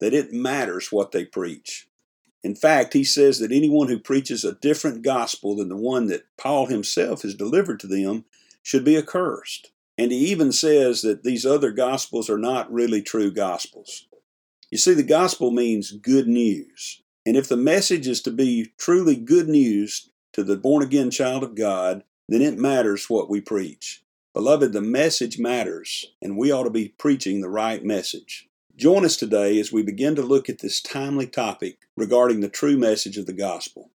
that it matters what they preach. In fact, he says that anyone who preaches a different gospel than the one that Paul himself has delivered to them should be accursed. And he even says that these other gospels are not really true gospels. You see, the gospel means good news. And if the message is to be truly good news to the born again child of God, then it matters what we preach. Beloved, the message matters, and we ought to be preaching the right message. Join us today as we begin to look at this timely topic regarding the true message of the gospel.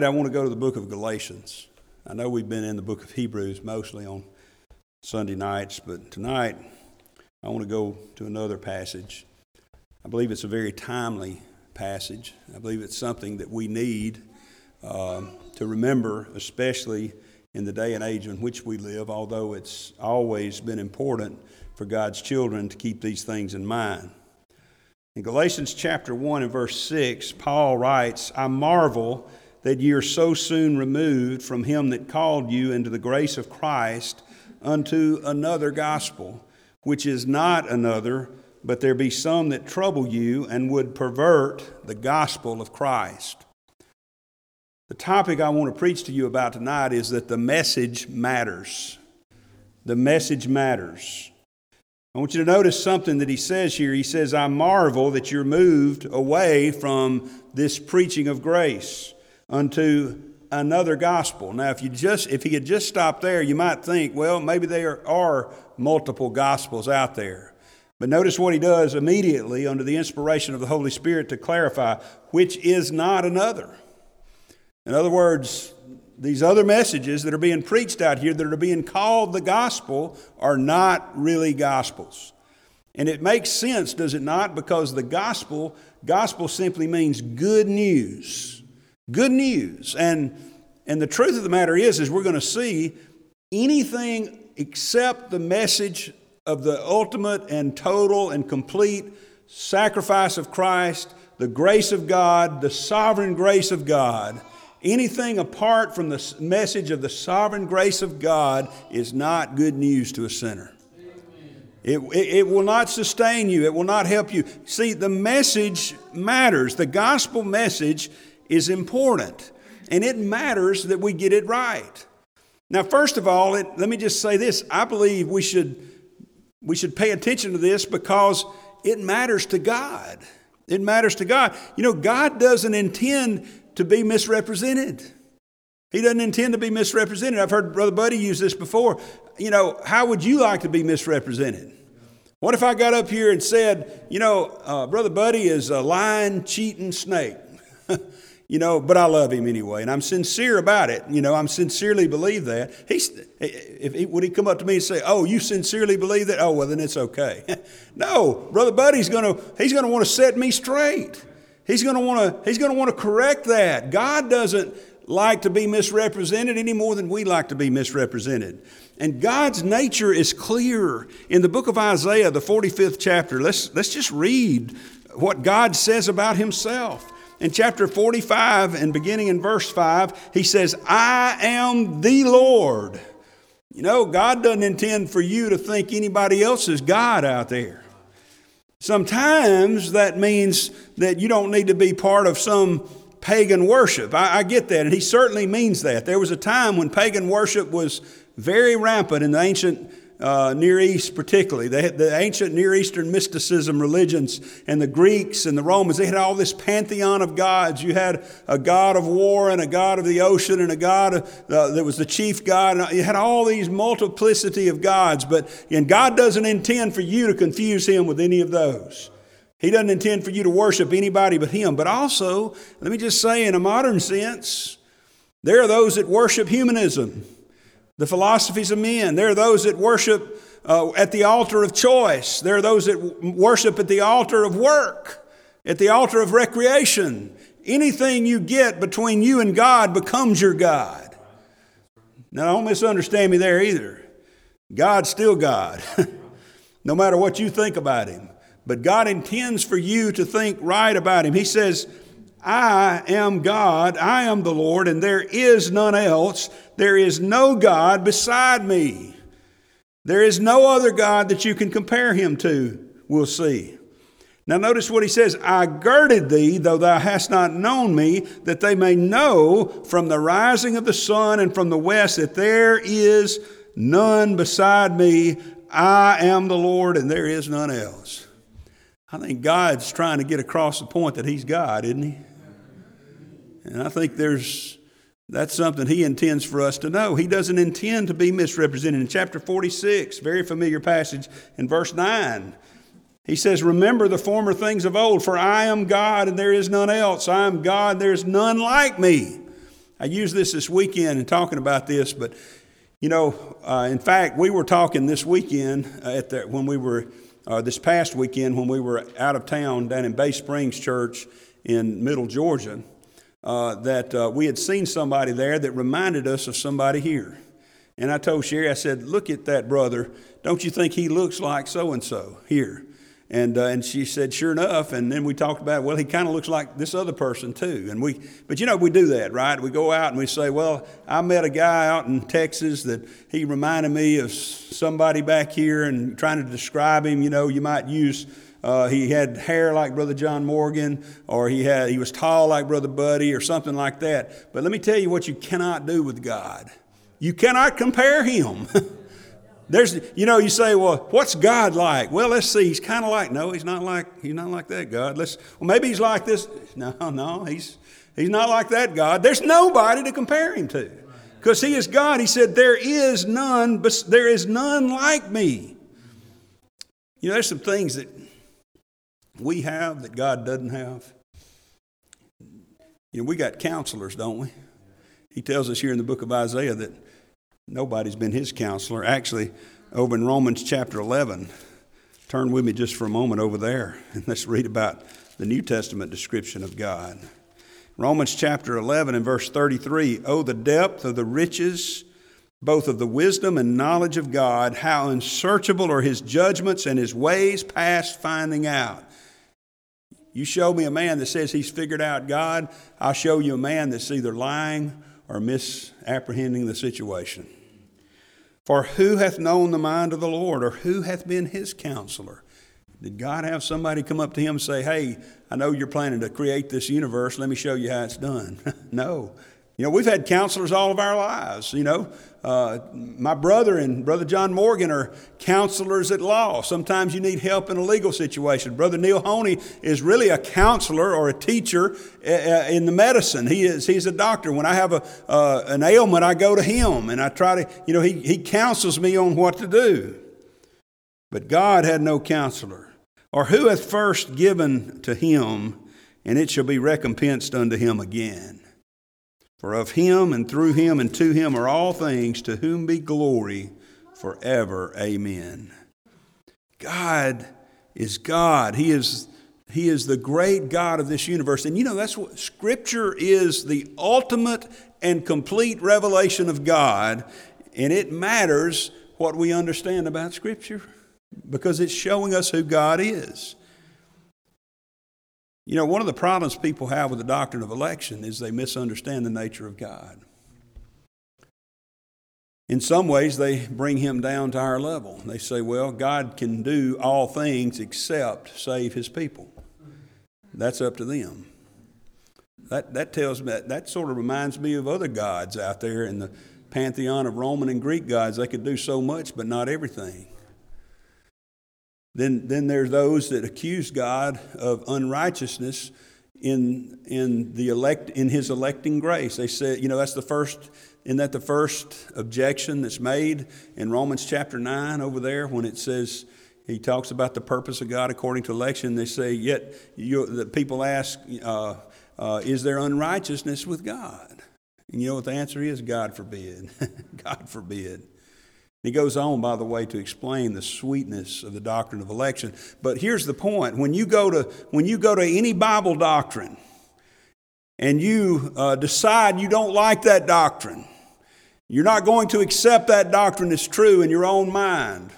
Tonight, I want to go to the book of Galatians. I know we've been in the book of Hebrews mostly on Sunday nights, but tonight I want to go to another passage. I believe it's a very timely passage. I believe it's something that we need uh, to remember, especially in the day and age in which we live, although it's always been important for God's children to keep these things in mind. In Galatians chapter 1 and verse 6, Paul writes, I marvel that ye are so soon removed from him that called you into the grace of Christ unto another gospel, which is not another, but there be some that trouble you and would pervert the gospel of Christ. The topic I want to preach to you about tonight is that the message matters. The message matters. I want you to notice something that he says here. He says, I marvel that you're moved away from this preaching of grace unto another gospel. Now, if you just if he had just stopped there, you might think, well, maybe there are multiple gospels out there. But notice what he does immediately under the inspiration of the Holy Spirit to clarify which is not another. In other words, these other messages that are being preached out here that are being called the gospel are not really gospels. And it makes sense, does it not? Because the gospel, gospel simply means good news. Good news. And, and the truth of the matter is, is we're going to see anything except the message of the ultimate and total and complete sacrifice of Christ, the grace of God, the sovereign grace of God Anything apart from the message of the sovereign grace of God is not good news to a sinner. It, it, it, will not sustain you. It will not help you. See, the message matters. The gospel message is important. And it matters that we get it right. Now, first of all, it, let me just say this. I believe we should, we should pay attention to this because it matters to God. It matters to God. You know, God doesn't intend to be misrepresented. He doesn't intend to be misrepresented. I've heard Brother Buddy use this before. You know, how would you like to be misrepresented? What if I got up here and said, you know, uh, Brother Buddy is a lying, cheating snake? you know, but I love him anyway, and I'm sincere about it. You know, I'm sincerely believe that. He's, if he, would he come up to me and say, "Oh, you sincerely believe that?" Oh, well, then it's okay. no, brother Buddy's gonna he's gonna want to set me straight. He's to want to he's to want to correct that. God doesn't like to be misrepresented any more than we like to be misrepresented. And God's nature is clear. In the book of Isaiah, the 45th chapter, let's, let's just read what God says about himself. In chapter 45 and beginning in verse 5, he says, I am the Lord. You know, God doesn't intend for you to think anybody else is God out there. Sometimes that means that you don't need to be part of some pagan worship. I, I, get that, and he certainly means that. There was a time when pagan worship was very rampant in the ancient uh, Near East, particularly. They had the ancient Near Eastern mysticism religions and the Greeks and the Romans, they had all this pantheon of gods. You had a god of war and a god of the ocean and a god of, uh, that was the chief god. And you had all these multiplicity of gods, but and God doesn't intend for you to confuse him with any of those. He doesn't intend for you to worship anybody but him. But also, let me just say, in a modern sense, there are those that worship humanism the philosophies of men. There are those that worship uh, at the altar of choice. There are those that worship at the altar of work, at the altar of recreation. Anything you get between you and God becomes your God. Now, don't misunderstand me there either. God's still God, no matter what you think about Him. But God intends for you to think right about Him. He says, I am God, I am the Lord, and there is none else. There is no God beside me. There is no other God that you can compare him to, we'll see. Now, notice what he says I girded thee, though thou hast not known me, that they may know from the rising of the sun and from the west that there is none beside me. I am the Lord, and there is none else. I think God's trying to get across the point that he's God, isn't he? And I think there's that's something he intends for us to know. He doesn't intend to be misrepresented. In chapter 46, very familiar passage in verse 9, he says, Remember the former things of old, for I am God and there is none else. I am God, there is none like me. I used this this weekend in talking about this, but you know, uh, in fact, we were talking this weekend at the, when we were uh, this past weekend when we were out of town down in Bay Springs Church in Middle Georgia. Uh, that uh, we had seen somebody there that reminded us of somebody here. And I told Sherry, I said, Look at that brother. Don't you think he looks like so and so here? And, uh, and she said, sure enough. And then we talked about, well, he kind of looks like this other person too. And we, but you know, we do that, right? We go out and we say, well, I met a guy out in Texas that he reminded me of somebody back here and trying to describe him, you know, you might use, uh, he had hair like Brother John Morgan, or he, had, he was tall like Brother Buddy, or something like that. But let me tell you what you cannot do with God. You cannot compare him. There's, you know, you say, well, what's God like? Well, let's see. He's kind of like, no, he's not like, he's not like that God. Let's, well, maybe he's like this. No, no, he's, he's not like that God. There's nobody to compare him to, because he is God. He said, there is none, but there is none like me. You know, there's some things that we have that God doesn't have. You know, we got counselors, don't we? He tells us here in the book of Isaiah that Nobody's been his counselor. Actually, over in Romans chapter 11, turn with me just for a moment over there and let's read about the New Testament description of God. Romans chapter 11 and verse 33 Oh, the depth of the riches, both of the wisdom and knowledge of God, how unsearchable are his judgments and his ways past finding out. You show me a man that says he's figured out God, I'll show you a man that's either lying or misapprehending the situation. For who hath known the mind of the Lord, or who hath been his counselor? Did God have somebody come up to him and say, Hey, I know you're planning to create this universe. Let me show you how it's done? no. You know, we've had counselors all of our lives. You know, uh, my brother and Brother John Morgan are counselors at law. Sometimes you need help in a legal situation. Brother Neil Honey is really a counselor or a teacher uh, uh, in the medicine. He is, he's a doctor. When I have a, uh, an ailment, I go to him and I try to, you know, he, he counsels me on what to do. But God had no counselor. Or who hath first given to him, and it shall be recompensed unto him again? For of him and through him and to him are all things, to whom be glory forever. Amen. God is God. He is, he is the great God of this universe. And you know, that's what Scripture is the ultimate and complete revelation of God. And it matters what we understand about Scripture because it's showing us who God is. You know, one of the problems people have with the doctrine of election is they misunderstand the nature of God. In some ways, they bring him down to our level. They say, well, God can do all things except save his people. That's up to them. That, that tells me, that, that sort of reminds me of other gods out there in the pantheon of Roman and Greek gods. They could do so much, but not everything. Then, then there's those that accuse God of unrighteousness in, in, the elect, in his electing grace. They said, you know, that's the first, isn't that the first objection that's made in Romans chapter 9 over there when it says, he talks about the purpose of God according to election. They say, yet you, the people ask, uh, uh, is there unrighteousness with God? And you know what the answer is? God forbid. God forbid. He goes on, by the way, to explain the sweetness of the doctrine of election. But here's the point when you go to, when you go to any Bible doctrine and you uh, decide you don't like that doctrine, you're not going to accept that doctrine as true in your own mind,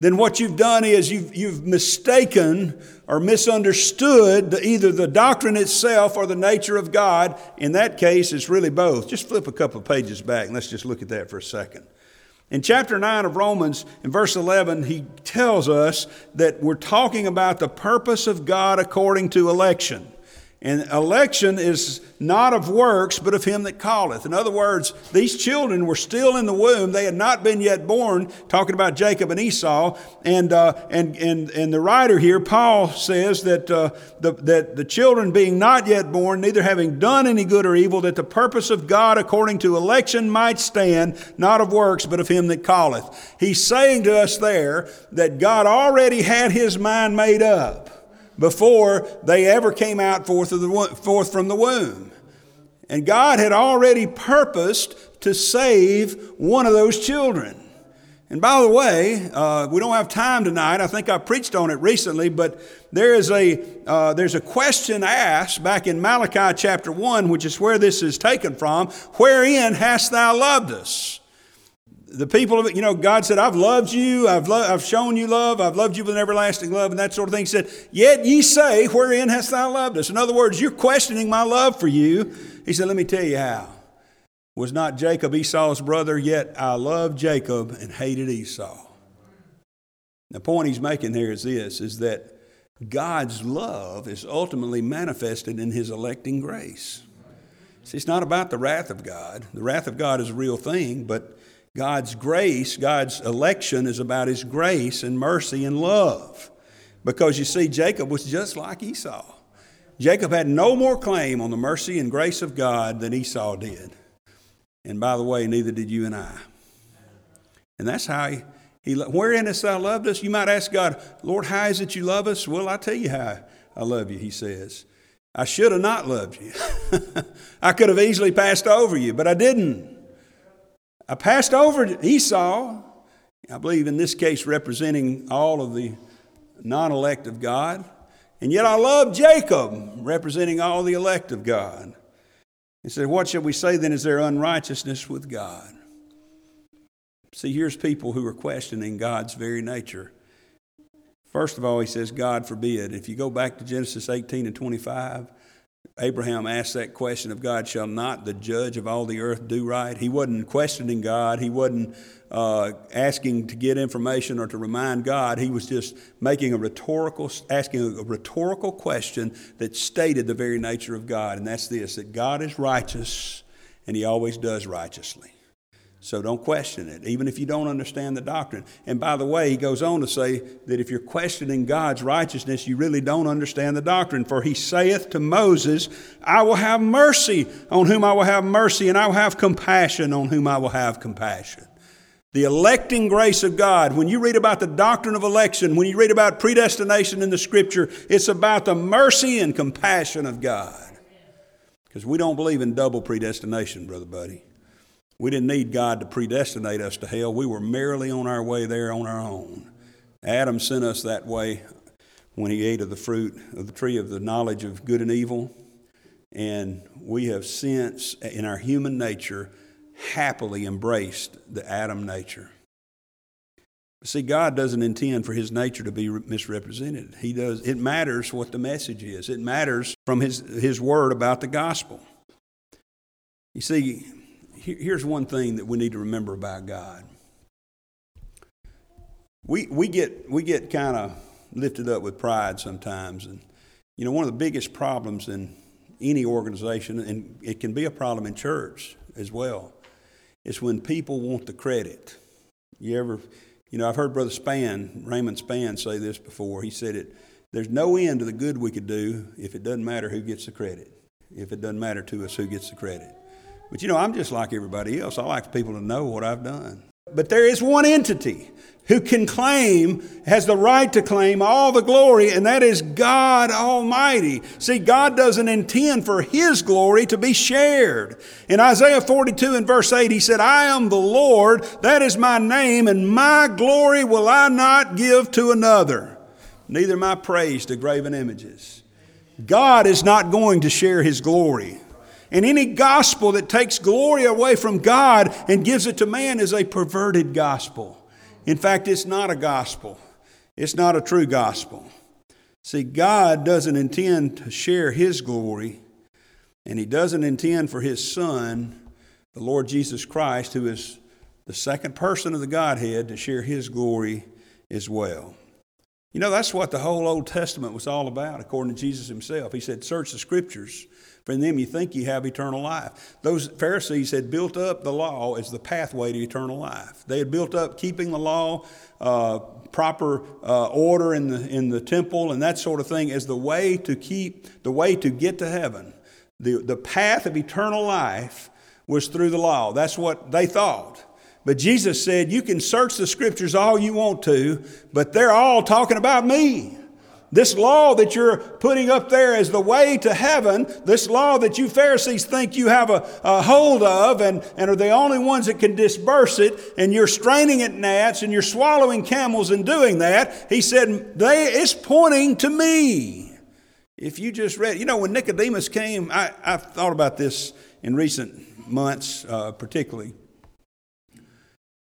then what you've done is you've, you've mistaken or misunderstood the, either the doctrine itself or the nature of God. In that case, it's really both. Just flip a couple of pages back and let's just look at that for a second. In chapter 9 of Romans, in verse 11, he tells us that we're talking about the purpose of God according to election. And election is not of works, but of him that calleth. In other words, these children were still in the womb. They had not been yet born, talking about Jacob and Esau. And, uh, and, and, and the writer here, Paul, says that, uh, the, that the children being not yet born, neither having done any good or evil, that the purpose of God according to election might stand, not of works, but of him that calleth. He's saying to us there that God already had his mind made up before they ever came out forth, of the, forth from the womb. And God had already purposed to save one of those children. And by the way, uh, we don't have time tonight. I think I preached on it recently, but there is a uh, there's a question asked back in Malachi chapter one, which is where this is taken from. Wherein hast thou loved us? The people of you know, God said, "I've loved you. I've lo- I've shown you love. I've loved you with an everlasting love," and that sort of thing. He said, "Yet ye say, Wherein hast thou loved us?" In other words, you're questioning my love for you. He said, "Let me tell you how." Was not Jacob Esau's brother, yet I loved Jacob and hated Esau. The point he's making here is this is that God's love is ultimately manifested in his electing grace. See, it's not about the wrath of God. The wrath of God is a real thing, but God's grace, God's election is about his grace and mercy and love. Because you see, Jacob was just like Esau. Jacob had no more claim on the mercy and grace of God than Esau did. And by the way, neither did you and I. And that's how he, he wherein hast thou loved us? You might ask God, Lord, how is it you love us? Well, I tell you how I love you, he says. I should have not loved you. I could have easily passed over you, but I didn't. I passed over Esau, I believe in this case representing all of the non elect of God, and yet I love Jacob, representing all the elect of God. He said, What shall we say then is there unrighteousness with God? See, here's people who are questioning God's very nature. First of all, he says, God forbid. If you go back to Genesis 18 and 25, Abraham asked that question of God, Shall not the judge of all the earth do right? He wasn't questioning God. He wasn't uh, asking to get information or to remind God. He was just making a rhetorical, asking a rhetorical question that stated the very nature of God. And that's this that God is righteous and He always does righteously. So don't question it, even if you don't understand the doctrine. And by the way, he goes on to say that if you're questioning God's righteousness, you really don't understand the doctrine. For he saith to Moses, I will have mercy on whom I will have mercy, and I will have compassion on whom I will have compassion. The electing grace of God, when you read about the doctrine of election, when you read about predestination in the scripture, it's about the mercy and compassion of God. Because we don't believe in double predestination, Brother Buddy. We didn't need God to predestinate us to hell. We were merely on our way there on our own. Adam sent us that way when he ate of the fruit of the tree of the knowledge of good and evil. And we have since, in our human nature, happily embraced the Adam nature. See, God doesn't intend for his nature to be misrepresented. He does. It matters what the message is. It matters from his, his word about the gospel. You see, here's one thing that we need to remember about God. We, we get, we get kind of lifted up with pride sometimes. And, you know, one of the biggest problems in any organization, and it can be a problem in church as well, is when people want the credit. You ever, you know, I've heard Brother Span, Raymond Span, say this before. He said it, there's no end to the good we could do if it doesn't matter who gets the credit, if it doesn't matter to us who gets the credit. But you know, I'm just like everybody else. I like people to know what I've done. But there is one entity who can claim, has the right to claim all the glory, and that is God Almighty. See, God doesn't intend for His glory to be shared. In Isaiah 42 and verse 8, He said, I am the Lord, that is my name, and my glory will I not give to another, neither my praise to graven images. God is not going to share His glory. And any gospel that takes glory away from God and gives it to man is a perverted gospel. In fact, it's not a gospel, it's not a true gospel. See, God doesn't intend to share His glory, and He doesn't intend for His Son, the Lord Jesus Christ, who is the second person of the Godhead, to share His glory as well. You know, that's what the whole Old Testament was all about, according to Jesus Himself. He said, Search the Scriptures for in them you think you have eternal life. Those Pharisees had built up the law as the pathway to eternal life. They had built up keeping the law, uh, proper uh, order in the, in the temple, and that sort of thing as the way to keep, the way to get to heaven. The, the path of eternal life was through the law. That's what they thought. But Jesus said, You can search the scriptures all you want to, but they're all talking about me. This law that you're putting up there as the way to heaven, this law that you Pharisees think you have a, a, hold of and, and are the only ones that can disperse it, and you're straining at gnats and you're swallowing camels in doing that, he said, they, it's pointing to me. If you just read, you know, when Nicodemus came, I, I've thought about this in recent months, uh, particularly.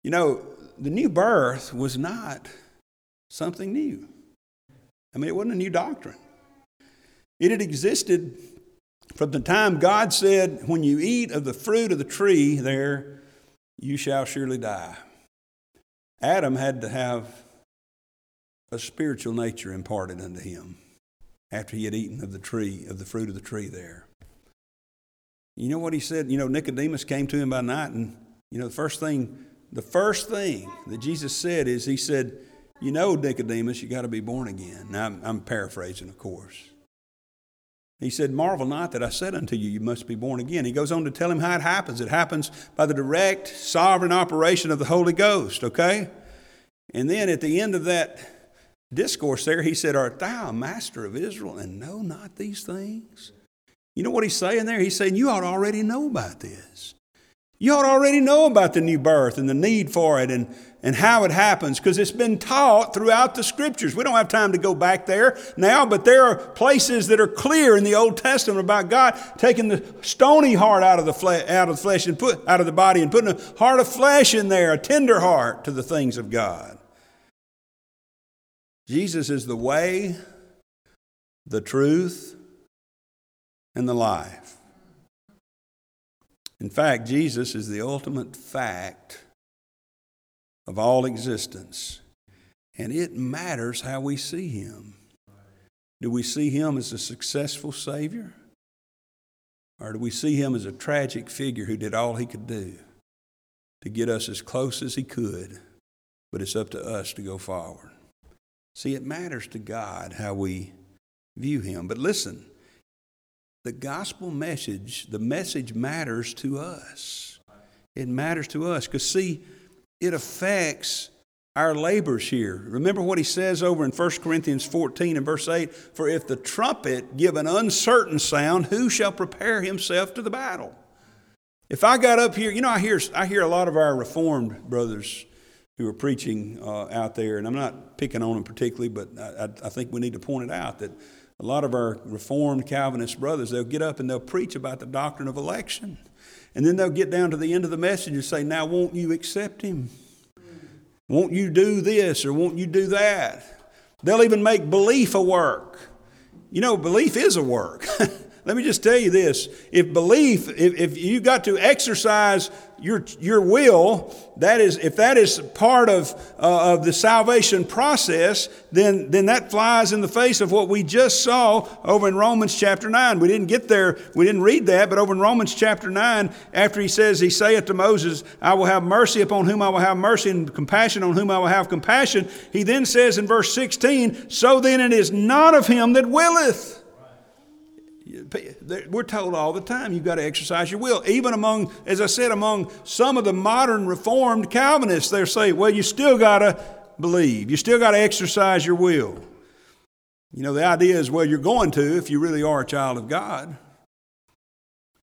You know, the new birth was not something new. I mean, it wasn't a new doctrine. It had existed from the time God said, When you eat of the fruit of the tree there, you shall surely die. Adam had to have a spiritual nature imparted unto him after he had eaten of the tree, of the fruit of the tree there. You know what he said? You know, Nicodemus came to him by night, and, you know, the first thing, the first thing that Jesus said is, He said, you know, Nicodemus, you got to be born again. Now, I'm, I'm, paraphrasing, of course. He said, Marvel not that I said unto you, you must be born again. He goes on to tell him how it happens. It happens by the direct, sovereign operation of the Holy Ghost, okay? And then at the end of that discourse there, he said, Art thou a master of Israel and know not these things? You know what he's saying there? He's saying, You ought to already know about this. You ought to already know about the new birth and the need for it and, and how it happens because it's been taught throughout the scriptures. We don't have time to go back there now, but there are places that are clear in the Old Testament about God taking the stony heart out of the, fle- out of the flesh and put out of the body and putting a heart of flesh in there, a tender heart to the things of God. Jesus is the way, the truth, and the life. In fact, Jesus is the ultimate fact of all existence. And it matters how we see him. Do we see him as a successful Savior? Or do we see him as a tragic figure who did all he could do to get us as close as he could? But it's up to us to go forward. See, it matters to God how we view him. But listen, the gospel message, the message matters to us. It matters to us because, see, it affects our labors here. Remember what he says over in 1 Corinthians 14 and verse 8 For if the trumpet give an uncertain sound, who shall prepare himself to the battle? If I got up here, you know, I hear, I hear a lot of our Reformed brothers who are preaching uh, out there, and I'm not picking on them particularly, but I, I think we need to point it out that a lot of our Reformed Calvinist brothers, they'll get up and they'll preach about the doctrine of election. And then they'll get down to the end of the message and say, Now, won't you accept him? Won't you do this or won't you do that? They'll even make belief a work. You know, belief is a work. Let me just tell you this. If belief, if, if you got to exercise your, your will, that is, if that is part of, uh, of the salvation process, then, then that flies in the face of what we just saw over in Romans chapter 9. We didn't get there, we didn't read that, but over in Romans chapter 9, after he says, He saith to Moses, I will have mercy upon whom I will have mercy, and compassion on whom I will have compassion, he then says in verse 16, So then it is not of him that willeth we're told all the time you've got to exercise your will. Even among, as I said, among some of the modern Reformed Calvinists, they're saying, well, you still got to believe. You still got to exercise your will. You know, the idea is, well, you're going to if you really are a child of God.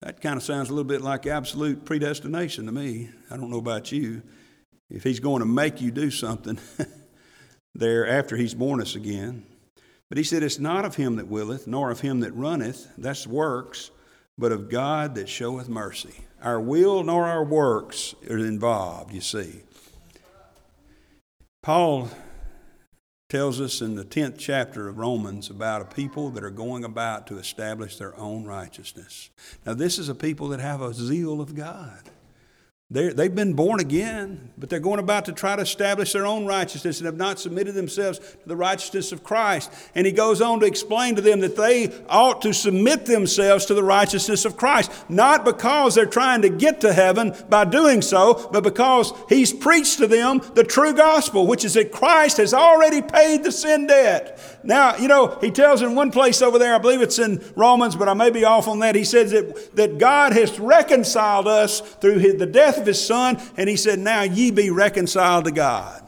That kind of sounds a little bit like absolute predestination to me. I don't know about you. If He's going to make you do something there after He's born us again. But he said, It's not of him that willeth, nor of him that runneth, that's works, but of God that showeth mercy. Our will nor our works are involved, you see. Paul tells us in the 10th chapter of Romans about a people that are going about to establish their own righteousness. Now, this is a people that have a zeal of God they they've been born again, but they're going about to try to establish their own righteousness and have not submitted themselves to the righteousness of Christ. And he goes on to explain to them that they ought to submit themselves to the righteousness of Christ, not because they're trying to get to heaven by doing so, but because he's preached to them the true gospel, which is that Christ has already paid the sin debt. Now, you know, he tells in one place over there, I believe it's in Romans, but I may be off on that, he says that, that God has reconciled us through his, the death death of his son, and he said, Now ye be reconciled to God.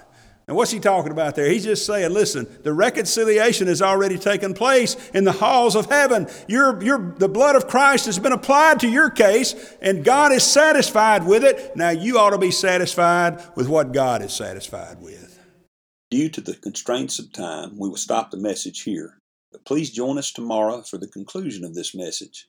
And what's he talking about there? He's just saying, listen, the reconciliation has already taken place in the halls of heaven. Your, your, the blood of Christ has been applied to your case, and God is satisfied with it. Now you ought to be satisfied with what God is satisfied with. Due to the constraints of time, we will stop the message here. But please join us tomorrow for the conclusion of this message.